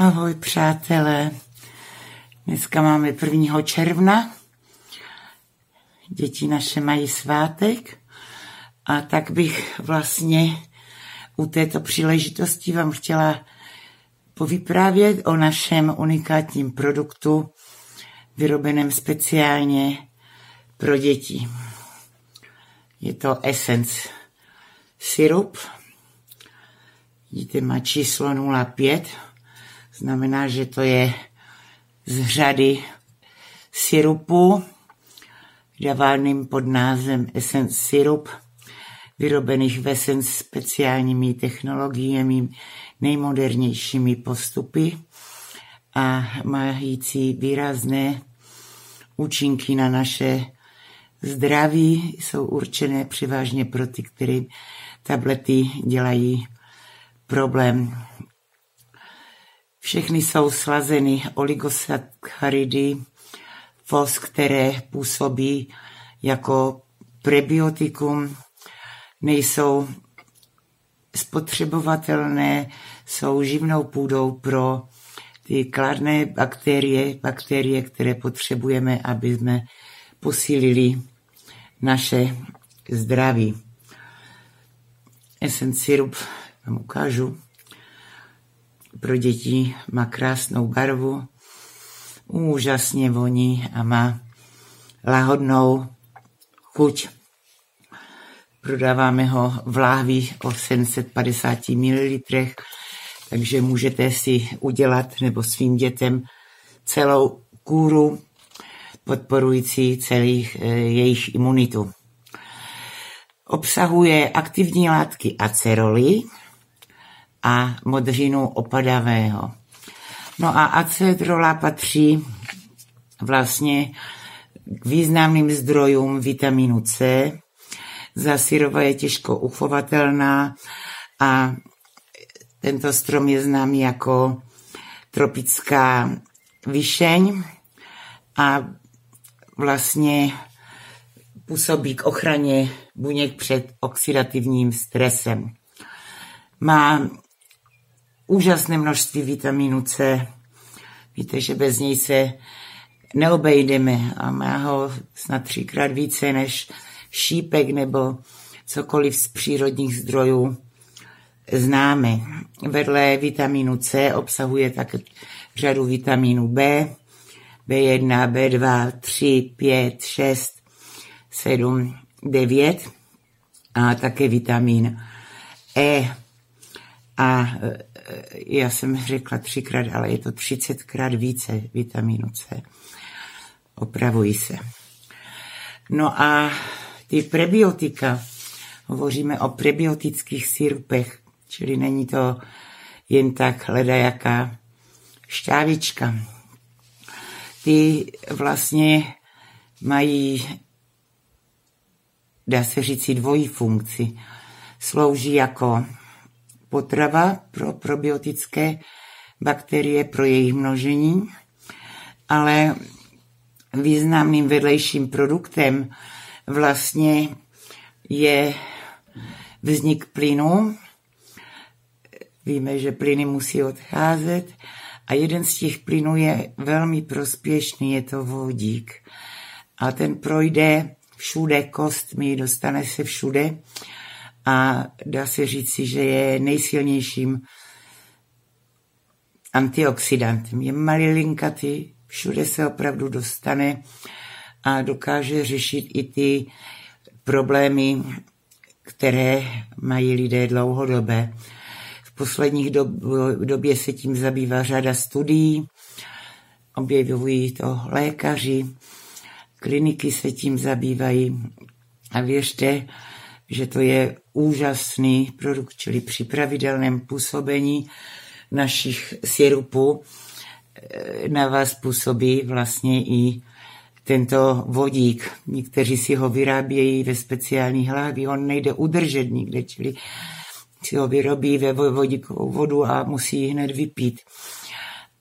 Ahoj přátelé, dneska máme 1. června, děti naše mají svátek a tak bych vlastně u této příležitosti vám chtěla povyprávět o našem unikátním produktu, vyrobeném speciálně pro děti. Je to Essence syrup, vidíte, má číslo 05, Znamená, že to je z řady syrupů, dávaným pod názvem Essence Syrup, vyrobených v Essence speciálními technologiemi, nejmodernějšími postupy a mající výrazné účinky na naše zdraví. Jsou určené převážně pro ty, kterým tablety dělají problém všechny jsou slazeny oligosacharidy, fos, které působí jako prebiotikum, nejsou spotřebovatelné, jsou živnou půdou pro ty kladné bakterie, bakterie, které potřebujeme, aby jsme posílili naše zdraví. Essence syrup vám ukážu pro děti, má krásnou barvu, úžasně voní a má lahodnou chuť. Prodáváme ho v láhvi o 750 ml, takže můžete si udělat nebo svým dětem celou kůru podporující celých e, jejich imunitu. Obsahuje aktivní látky aceroly, a modřinu opadavého. No a acedrola patří vlastně k významným zdrojům vitamínu C. Zasyrova je těžko uchovatelná a tento strom je známý jako tropická vyšeň a vlastně působí k ochraně buněk před oxidativním stresem. Má úžasné množství vitamínu C. Víte, že bez něj se neobejdeme a má ho snad třikrát více než šípek nebo cokoliv z přírodních zdrojů známe. Vedle vitamínu C obsahuje také řadu vitamínu B, B1, B2, 3, 5, 6, 7, 9 a také vitamin E. A já jsem řekla třikrát, ale je to třicetkrát více vitamínu C. Opravují se. No a ty prebiotika, hovoříme o prebiotických syrupech, čili není to jen tak ledajaká šťávička. Ty vlastně mají, dá se říct, dvojí funkci. Slouží jako potrava pro probiotické bakterie, pro jejich množení, ale významným vedlejším produktem vlastně je vznik plynu. Víme, že plyny musí odcházet a jeden z těch plynů je velmi prospěšný, je to vodík. A ten projde všude kostmi, dostane se všude a dá se říci, že je nejsilnějším antioxidantem. Je malilinkatý, všude se opravdu dostane a dokáže řešit i ty problémy, které mají lidé dlouhodobé. V posledních dob, době se tím zabývá řada studií, objevují to lékaři, kliniky se tím zabývají a věřte, že to je úžasný produkt, čili při pravidelném působení našich sirupů eh, na vás působí vlastně i tento vodík. Někteří si ho vyrábějí ve speciální hlavě, on nejde udržet nikde, čili si ho vyrobí ve vodíkovou vodu a musí ji hned vypít.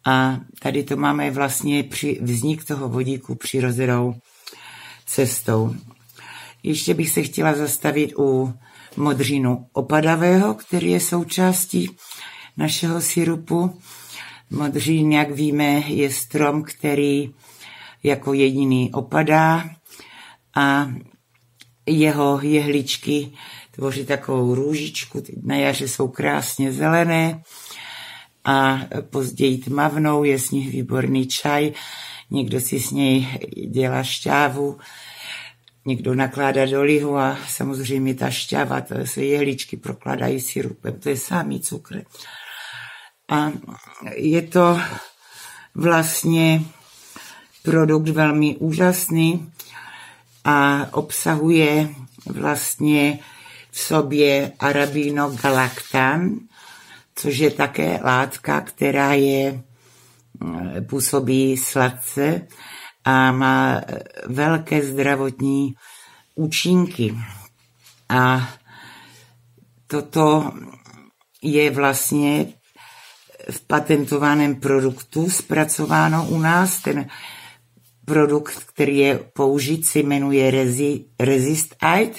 A tady to máme vlastně při vznik toho vodíku přirozenou cestou. Ještě bych se chtěla zastavit u modřinu opadavého, který je součástí našeho syrupu. Modřín, jak víme, je strom, který jako jediný opadá a jeho jehličky tvoří takovou růžičku, na jaře jsou krásně zelené a později tmavnou, je z nich výborný čaj, někdo si s něj dělá šťávu, někdo nakládá do lihu a samozřejmě ta šťáva, to se jehličky prokladají sirupem, to je samý cukr. A je to vlastně produkt velmi úžasný a obsahuje vlastně v sobě arabinogalaktan, což je také látka, která je, mm, působí sladce a má velké zdravotní účinky. A toto je vlastně v patentovaném produktu zpracováno u nás. Ten produkt, který je použit, se jmenuje Resi, Resist Aid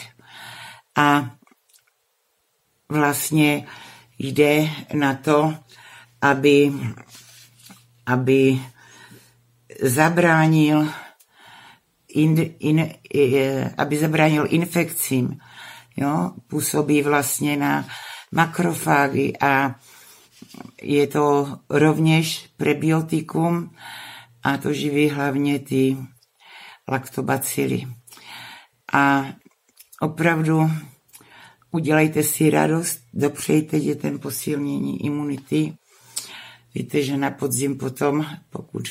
a vlastně jde na to, aby, aby zabránil in, in, aby zabránil infekcím. Jo? Působí vlastně na makrofágy a je to rovněž prebiotikum a to živí hlavně ty laktobacily. A opravdu udělejte si radost, dopřejte dětem posilnění imunity. Víte, že na podzim potom, pokud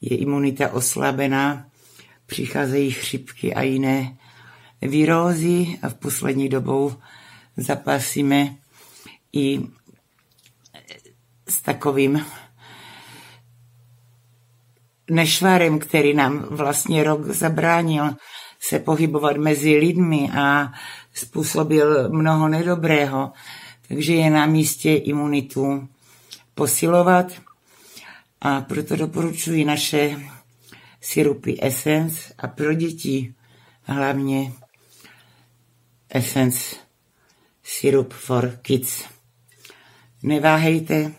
je imunita oslabená, přicházejí chřipky a jiné virózy a v poslední dobou zapasíme i s takovým nešvarem, který nám vlastně rok zabránil se pohybovat mezi lidmi a způsobil mnoho nedobrého. Takže je na místě imunitu posilovat a proto doporučuji naše sirupy Essence a pro děti hlavně Essence Syrup for Kids. Neváhejte,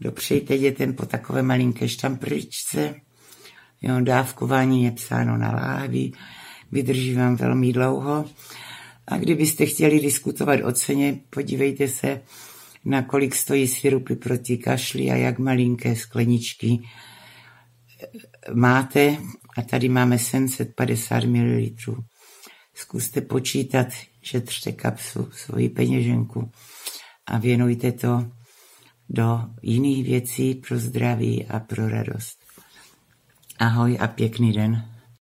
dopřejte dětem po takové malinké štampričce. Jo, dávkování je psáno na láhvi, vydrží vám velmi dlouho. A kdybyste chtěli diskutovat o ceně, podívejte se, na kolik stojí sirupy proti kašli a jak malinké skleničky máte. A tady máme 750 ml. Zkuste počítat, šetřte kapsu, svoji peněženku a věnujte to do jiných věcí pro zdraví a pro radost. Ahoj a pěkný den.